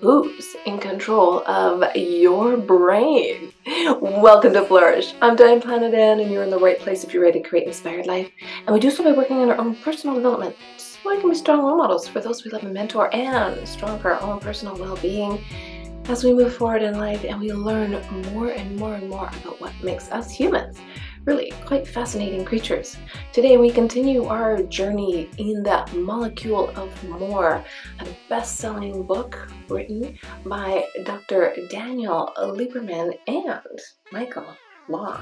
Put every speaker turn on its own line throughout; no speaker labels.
Who's in control of your brain? Welcome to Flourish. I'm Diane Planidin, and you're in the right place if you're ready to create inspired life. And we do so by working on our own personal development so we can be strong role models for those we love and mentor, and strong for our own personal well being as we move forward in life and we learn more and more and more about what makes us humans really quite fascinating creatures. Today we continue our journey in the Molecule of More, a best-selling book written by Dr. Daniel Lieberman and Michael Long.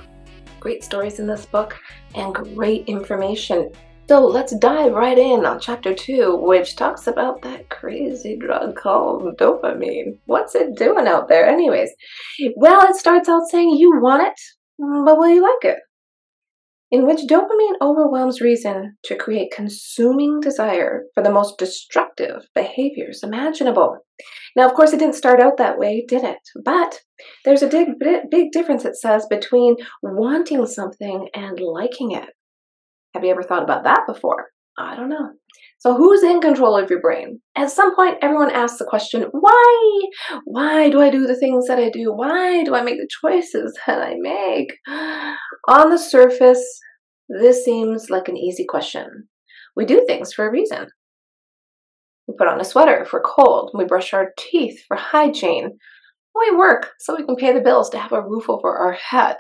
Great stories in this book and great information. So let's dive right in on chapter two, which talks about that crazy drug called dopamine. What's it doing out there, anyways? Well, it starts out saying you want it, but will you like it? In which dopamine overwhelms reason to create consuming desire for the most destructive behaviors imaginable. Now, of course, it didn't start out that way, did it? But there's a big, big difference, it says, between wanting something and liking it. Have you ever thought about that before? I don't know. So, who's in control of your brain? At some point, everyone asks the question, why? Why do I do the things that I do? Why do I make the choices that I make? On the surface, this seems like an easy question. We do things for a reason. We put on a sweater if we're cold. We brush our teeth for hygiene. We work so we can pay the bills to have a roof over our head.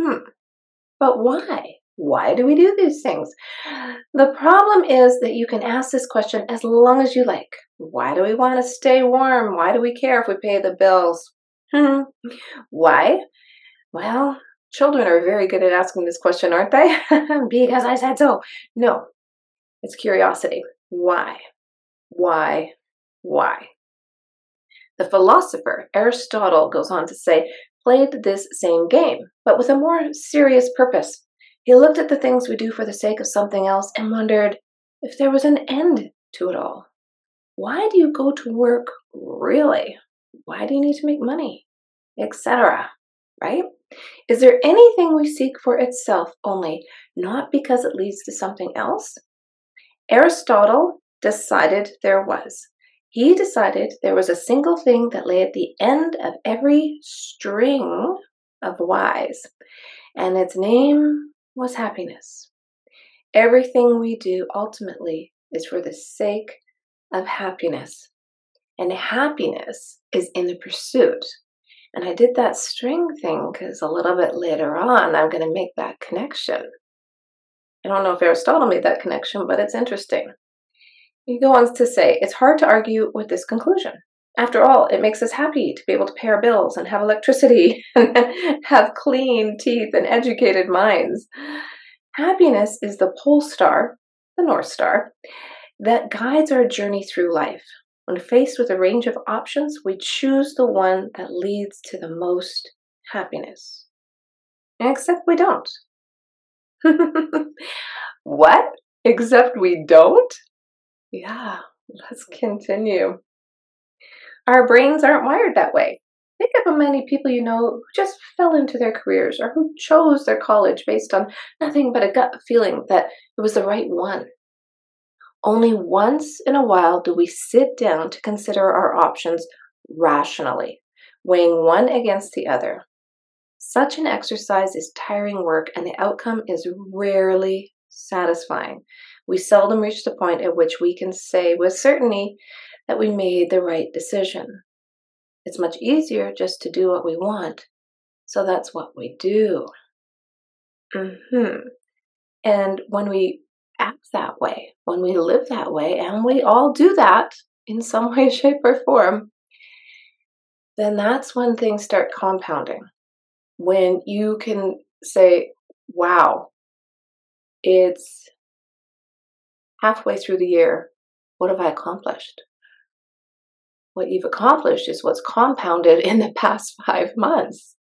Hmm. But why? Why do we do these things? The problem is that you can ask this question as long as you like. Why do we want to stay warm? Why do we care if we pay the bills? Hmm. Why? Well, children are very good at asking this question, aren't they? because I said so. No, it's curiosity. Why? Why? Why? The philosopher Aristotle goes on to say, played this same game, but with a more serious purpose. He looked at the things we do for the sake of something else and wondered if there was an end to it all. Why do you go to work really? Why do you need to make money? Etc. Right? Is there anything we seek for itself only, not because it leads to something else? Aristotle decided there was. He decided there was a single thing that lay at the end of every string of whys, and its name was happiness. Everything we do ultimately is for the sake of happiness. And happiness is in the pursuit. And I did that string thing because a little bit later on, I'm going to make that connection. I don't know if Aristotle made that connection, but it's interesting. He goes on to say, it's hard to argue with this conclusion. After all, it makes us happy to be able to pay our bills and have electricity and have clean teeth and educated minds. Happiness is the pole star, the North Star, that guides our journey through life. When faced with a range of options, we choose the one that leads to the most happiness. Except we don't. what? Except we don't? Yeah, let's continue. Our brains aren't wired that way. Think of how many people you know who just fell into their careers or who chose their college based on nothing but a gut feeling that it was the right one. Only once in a while do we sit down to consider our options rationally, weighing one against the other. Such an exercise is tiring work and the outcome is rarely satisfying. We seldom reach the point at which we can say with certainty that we made the right decision. It's much easier just to do what we want, so that's what we do. hmm And when we act that way, when we live that way, and we all do that in some way, shape, or form, then that's when things start compounding. When you can say, wow, it's halfway through the year. What have I accomplished? What you've accomplished is what's compounded in the past five months.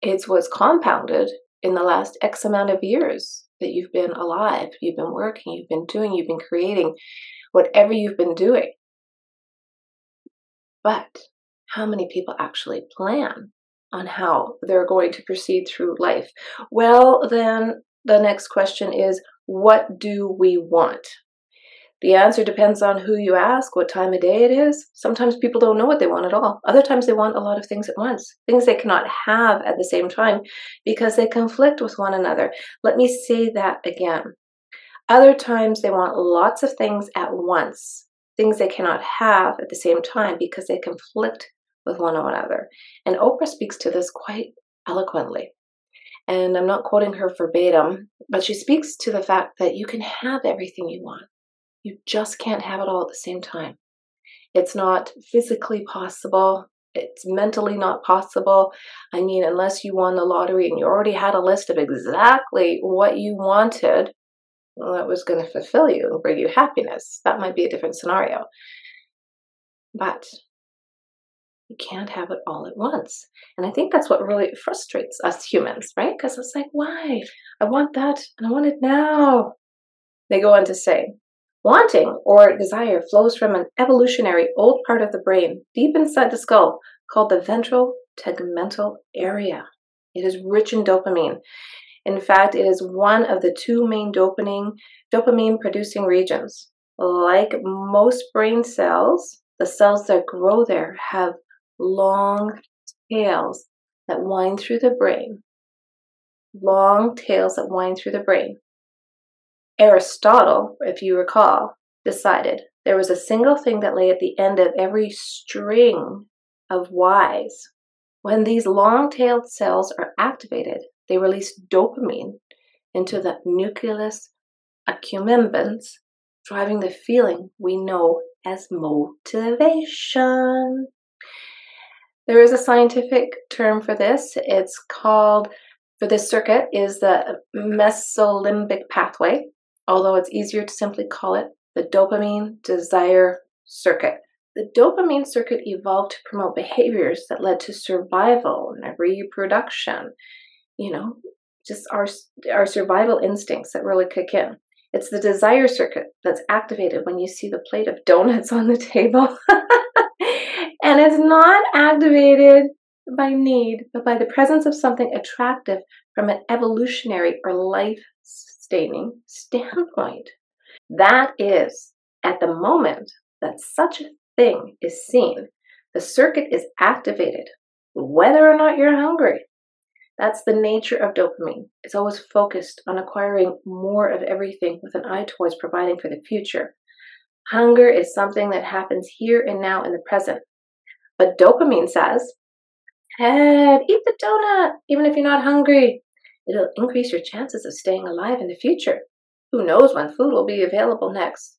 It's what's compounded in the last X amount of years that you've been alive, you've been working, you've been doing, you've been creating, whatever you've been doing. But how many people actually plan on how they're going to proceed through life? Well, then the next question is what do we want? The answer depends on who you ask, what time of day it is. Sometimes people don't know what they want at all. Other times they want a lot of things at once, things they cannot have at the same time because they conflict with one another. Let me say that again. Other times they want lots of things at once, things they cannot have at the same time because they conflict with one another. And Oprah speaks to this quite eloquently. And I'm not quoting her verbatim, but she speaks to the fact that you can have everything you want you just can't have it all at the same time. It's not physically possible. It's mentally not possible. I mean, unless you won the lottery and you already had a list of exactly what you wanted, well, that was going to fulfill you and bring you happiness. That might be a different scenario. But you can't have it all at once. And I think that's what really frustrates us humans, right? Because it's like, why? I want that and I want it now. They go on to say, Wanting or desire flows from an evolutionary old part of the brain deep inside the skull called the ventral tegmental area. It is rich in dopamine. In fact, it is one of the two main dopamine dopamine producing regions. Like most brain cells, the cells that grow there have long tails that wind through the brain. Long tails that wind through the brain. Aristotle, if you recall, decided there was a single thing that lay at the end of every string of whys. When these long tailed cells are activated, they release dopamine into the nucleus accumbens, driving the feeling we know as motivation. There is a scientific term for this. It's called, for this circuit, is the mesolimbic pathway although it's easier to simply call it the dopamine desire circuit. The dopamine circuit evolved to promote behaviors that led to survival and reproduction. You know, just our our survival instincts that really kick in. It's the desire circuit that's activated when you see the plate of donuts on the table. and it's not activated by need, but by the presence of something attractive from an evolutionary or life sustaining standpoint. That is, at the moment that such a thing is seen, the circuit is activated, whether or not you're hungry. That's the nature of dopamine. It's always focused on acquiring more of everything with an eye towards providing for the future. Hunger is something that happens here and now in the present. But dopamine says, Head, eat the donut, even if you're not hungry. It'll increase your chances of staying alive in the future. Who knows when food will be available next?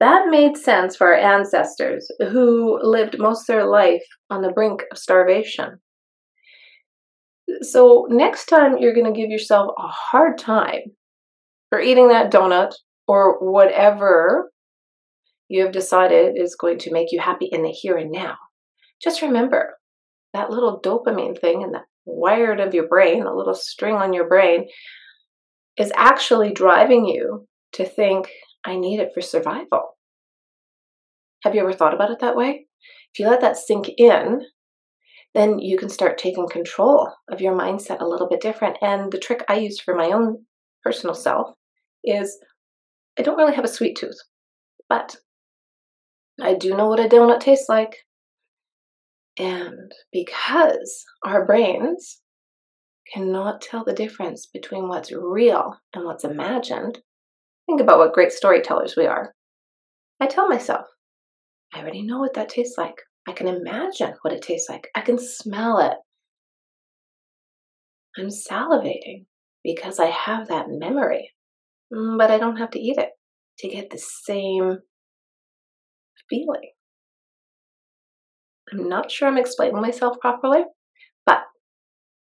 That made sense for our ancestors who lived most of their life on the brink of starvation. So, next time you're going to give yourself a hard time for eating that donut or whatever you have decided is going to make you happy in the here and now, just remember that little dopamine thing in the wired of your brain, a little string on your brain, is actually driving you to think, I need it for survival. Have you ever thought about it that way? If you let that sink in, then you can start taking control of your mindset a little bit different. And the trick I use for my own personal self is I don't really have a sweet tooth, but I do know what a donut tastes like. And because our brains cannot tell the difference between what's real and what's imagined, think about what great storytellers we are. I tell myself, I already know what that tastes like. I can imagine what it tastes like. I can smell it. I'm salivating because I have that memory, but I don't have to eat it to get the same feeling. I'm not sure I'm explaining myself properly, but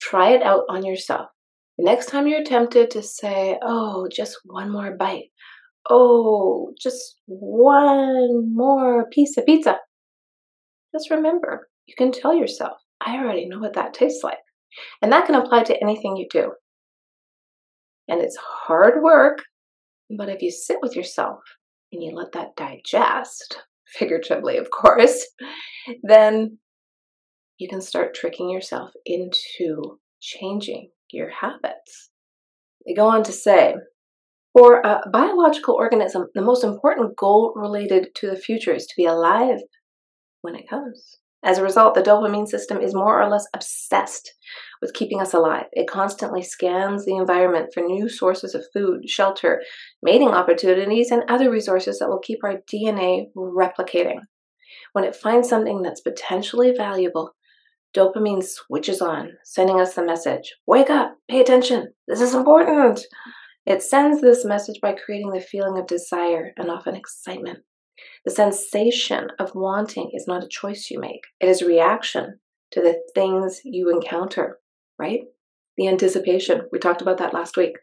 try it out on yourself. The next time you're tempted to say, oh, just one more bite, oh, just one more piece of pizza, just remember you can tell yourself, I already know what that tastes like. And that can apply to anything you do. And it's hard work, but if you sit with yourself and you let that digest, figuratively, of course, then you can start tricking yourself into changing your habits. They go on to say, For a biological organism, the most important goal related to the future is to be alive when it comes. As a result, the dopamine system is more or less obsessed with keeping us alive. It constantly scans the environment for new sources of food, shelter, mating opportunities, and other resources that will keep our DNA replicating. When it finds something that's potentially valuable, dopamine switches on, sending us the message Wake up, pay attention, this is important. It sends this message by creating the feeling of desire and often excitement. The sensation of wanting is not a choice you make, it is a reaction to the things you encounter, right? The anticipation. We talked about that last week.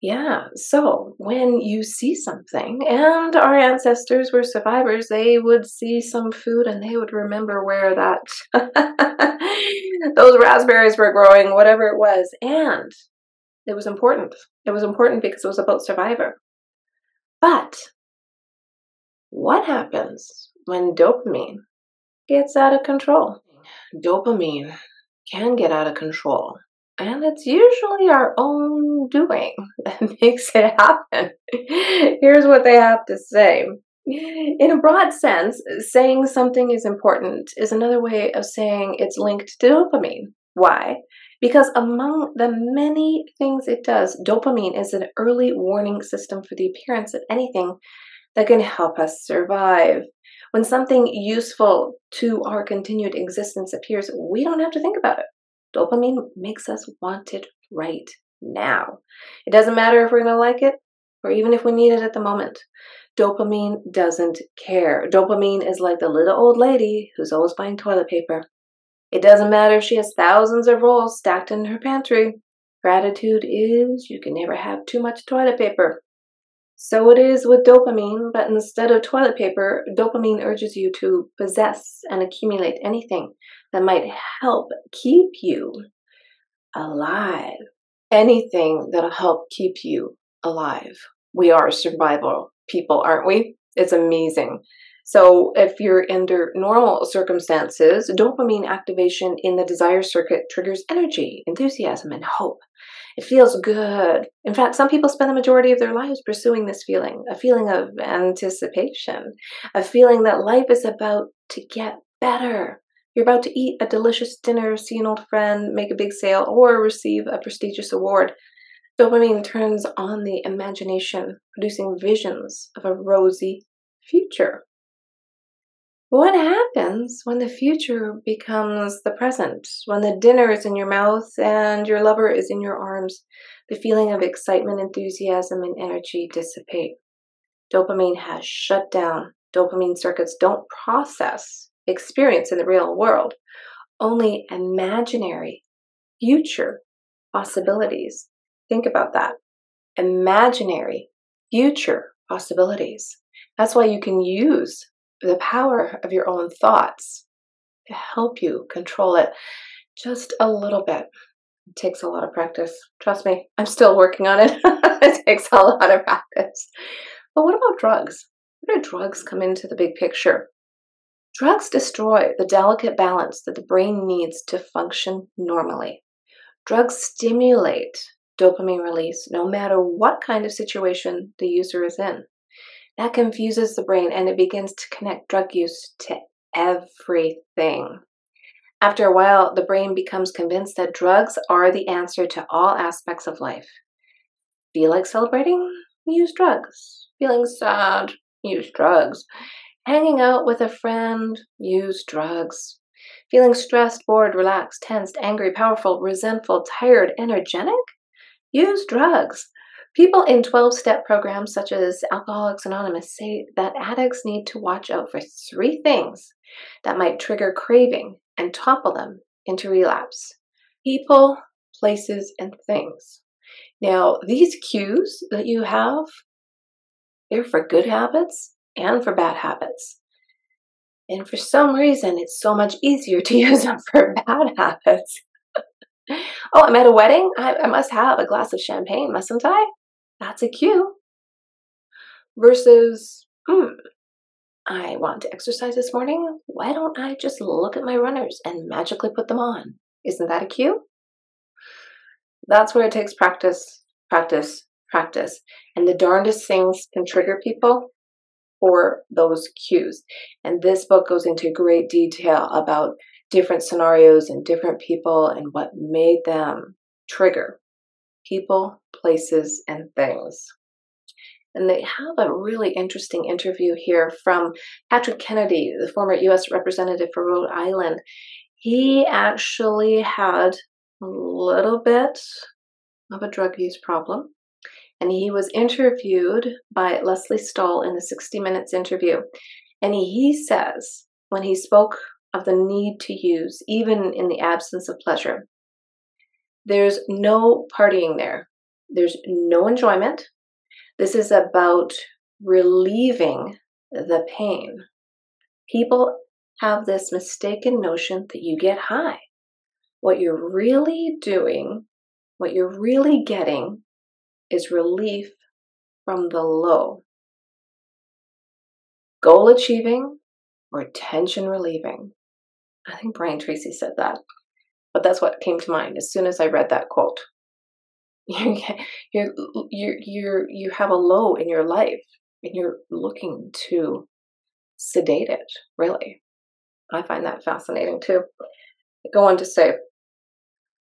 Yeah, so when you see something, and our ancestors were survivors, they would see some food and they would remember where that those raspberries were growing, whatever it was, and it was important. It was important because it was about survivor. But what happens when dopamine gets out of control? Dopamine can get out of control and it's usually our own doing that makes it happen. Here's what they have to say. In a broad sense, saying something is important is another way of saying it's linked to dopamine. Why? Because among the many things it does, dopamine is an early warning system for the appearance of anything that can help us survive. When something useful to our continued existence appears, we don't have to think about it. Dopamine makes us want it right now. It doesn't matter if we're going to like it or even if we need it at the moment. Dopamine doesn't care. Dopamine is like the little old lady who's always buying toilet paper. It doesn't matter if she has thousands of rolls stacked in her pantry. Gratitude is you can never have too much toilet paper. So it is with dopamine, but instead of toilet paper, dopamine urges you to possess and accumulate anything that might help keep you alive. Anything that'll help keep you alive. We are survival people, aren't we? It's amazing. So, if you're under normal circumstances, dopamine activation in the desire circuit triggers energy, enthusiasm, and hope. It feels good. In fact, some people spend the majority of their lives pursuing this feeling a feeling of anticipation, a feeling that life is about to get better. You're about to eat a delicious dinner, see an old friend, make a big sale, or receive a prestigious award. Dopamine turns on the imagination, producing visions of a rosy future. What happens when the future becomes the present? When the dinner is in your mouth and your lover is in your arms, the feeling of excitement, enthusiasm, and energy dissipate. Dopamine has shut down. Dopamine circuits don't process experience in the real world, only imaginary future possibilities. Think about that. Imaginary future possibilities. That's why you can use the power of your own thoughts to help you control it just a little bit. It takes a lot of practice. Trust me, I'm still working on it. it takes a lot of practice. But what about drugs? Where do drugs come into the big picture? Drugs destroy the delicate balance that the brain needs to function normally. Drugs stimulate dopamine release no matter what kind of situation the user is in. That confuses the brain and it begins to connect drug use to everything. After a while, the brain becomes convinced that drugs are the answer to all aspects of life. Feel like celebrating? Use drugs. Feeling sad? Use drugs. Hanging out with a friend? Use drugs. Feeling stressed, bored, relaxed, tensed, angry, powerful, resentful, tired, energetic? Use drugs. People in 12 step programs such as Alcoholics Anonymous say that addicts need to watch out for three things that might trigger craving and topple them into relapse people, places, and things. Now, these cues that you have, they're for good habits and for bad habits. And for some reason, it's so much easier to use them for bad habits. oh, I'm at a wedding? I, I must have a glass of champagne, mustn't I? That's a cue. Versus, hmm, I want to exercise this morning. Why don't I just look at my runners and magically put them on? Isn't that a cue? That's where it takes practice, practice, practice. And the darndest things can trigger people for those cues. And this book goes into great detail about different scenarios and different people and what made them trigger people, places, and things. And they have a really interesting interview here from Patrick Kennedy, the former US representative for Rhode Island. He actually had a little bit of a drug use problem. And he was interviewed by Lesley Stahl in the 60 Minutes interview. And he says, when he spoke of the need to use, even in the absence of pleasure, there's no partying there, there's no enjoyment. This is about relieving the pain. People have this mistaken notion that you get high. What you're really doing, what you're really getting, is relief from the low. Goal achieving or tension relieving. I think Brian Tracy said that, but that's what came to mind as soon as I read that quote. You you you you you have a low in your life, and you're looking to sedate it. Really, I find that fascinating too. I go on to say,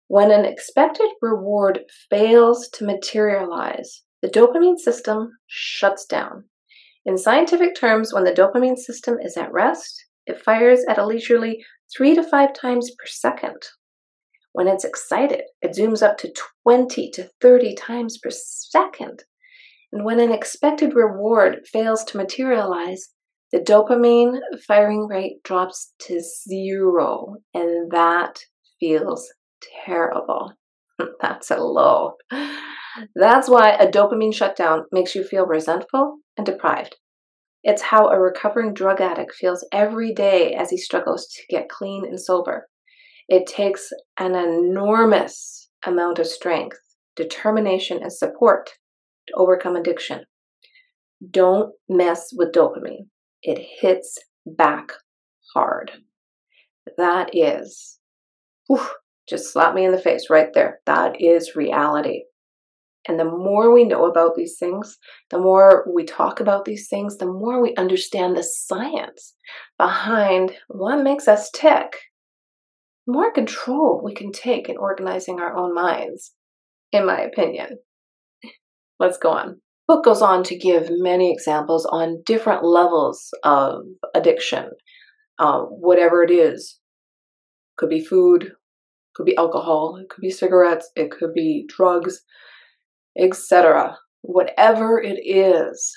when an expected reward fails to materialize, the dopamine system shuts down. In scientific terms, when the dopamine system is at rest, it fires at a leisurely three to five times per second. When it's excited, it zooms up to 20 to 30 times per second. And when an expected reward fails to materialize, the dopamine firing rate drops to zero, and that feels terrible. That's a low. That's why a dopamine shutdown makes you feel resentful and deprived. It's how a recovering drug addict feels every day as he struggles to get clean and sober. It takes an enormous amount of strength, determination, and support to overcome addiction. Don't mess with dopamine. It hits back hard. That is whew, just slap me in the face right there. That is reality. And the more we know about these things, the more we talk about these things, the more we understand the science behind what makes us tick, more control we can take in organizing our own minds, in my opinion. Let's go on. Book goes on to give many examples on different levels of addiction, um, whatever it is. Could be food, could be alcohol, it could be cigarettes, it could be drugs, etc. Whatever it is,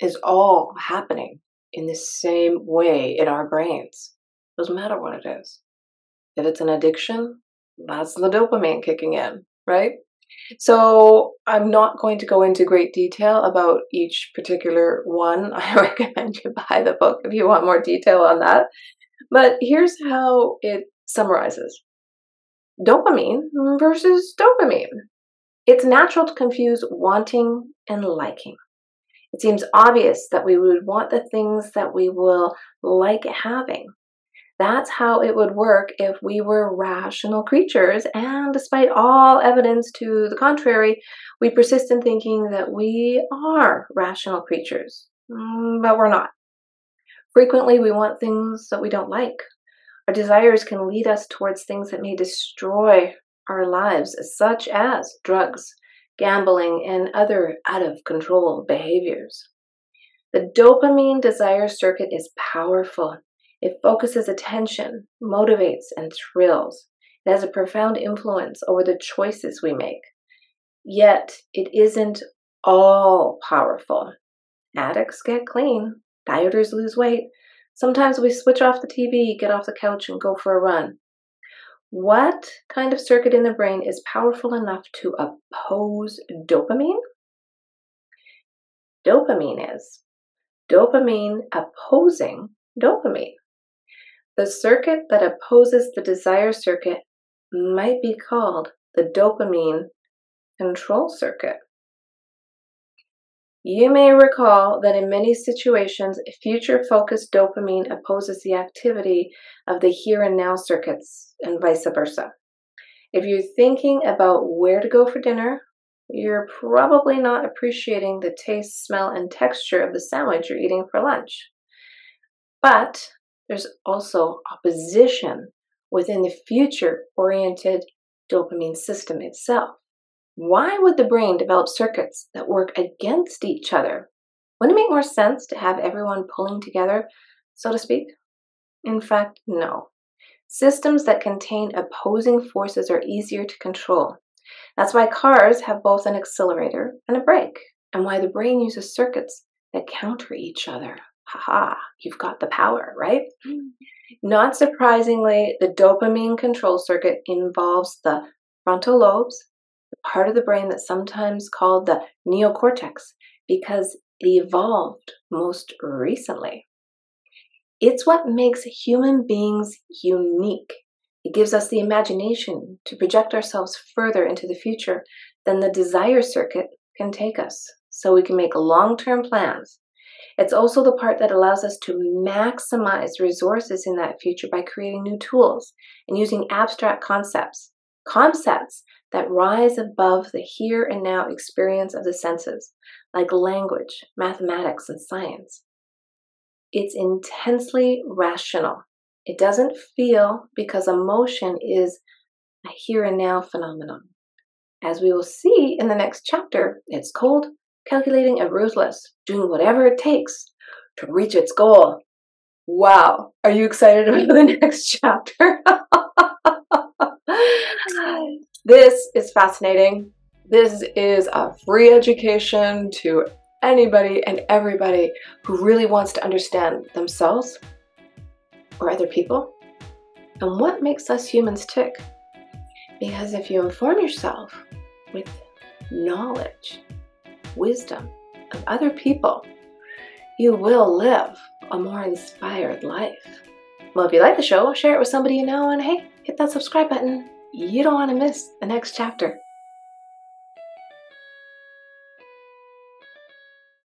is all happening in the same way in our brains. Doesn't matter what it is. If it's an addiction, that's the dopamine kicking in, right? So I'm not going to go into great detail about each particular one. I recommend you buy the book if you want more detail on that. But here's how it summarizes dopamine versus dopamine. It's natural to confuse wanting and liking. It seems obvious that we would want the things that we will like having. That's how it would work if we were rational creatures, and despite all evidence to the contrary, we persist in thinking that we are rational creatures, mm, but we're not. Frequently, we want things that we don't like, our desires can lead us towards things that may destroy our lives, such as drugs, gambling, and other out of control behaviors. The dopamine desire circuit is powerful. It focuses attention, motivates, and thrills. It has a profound influence over the choices we make. Yet, it isn't all powerful. Addicts get clean, dieters lose weight, Sometimes we switch off the TV, get off the couch, and go for a run. What kind of circuit in the brain is powerful enough to oppose dopamine? Dopamine is. Dopamine opposing dopamine. The circuit that opposes the desire circuit might be called the dopamine control circuit. You may recall that in many situations, future focused dopamine opposes the activity of the here and now circuits, and vice versa. If you're thinking about where to go for dinner you're probably not appreciating the taste, smell, and texture of the sandwich you're eating for lunch. But there's also opposition within the future oriented dopamine system itself. Why would the brain develop circuits that work against each other? Wouldn't it make more sense to have everyone pulling together, so to speak? In fact, no. Systems that contain opposing forces are easier to control. That's why cars have both an accelerator and a brake, and why the brain uses circuits that counter each other. Haha, you've got the power, right? Mm. Not surprisingly, the dopamine control circuit involves the frontal lobes, the part of the brain that's sometimes called the neocortex, because it evolved most recently. It's what makes human beings unique. It gives us the imagination to project ourselves further into the future than the desire circuit can take us, so we can make long term plans. It's also the part that allows us to maximize resources in that future by creating new tools and using abstract concepts, concepts that rise above the here and now experience of the senses, like language, mathematics, and science. It's intensely rational. It doesn't feel because emotion is a here and now phenomenon. As we will see in the next chapter, it's cold, calculating, and ruthless, doing whatever it takes to reach its goal. Wow, are you excited about the next chapter? this is fascinating. This is a free education to anybody and everybody who really wants to understand themselves or other people and what makes us humans tick. Because if you inform yourself with knowledge, wisdom of other people, you will live a more inspired life. Well, if you like the show, share it with somebody you know, and hey, hit that subscribe button. You don't want to miss the next chapter.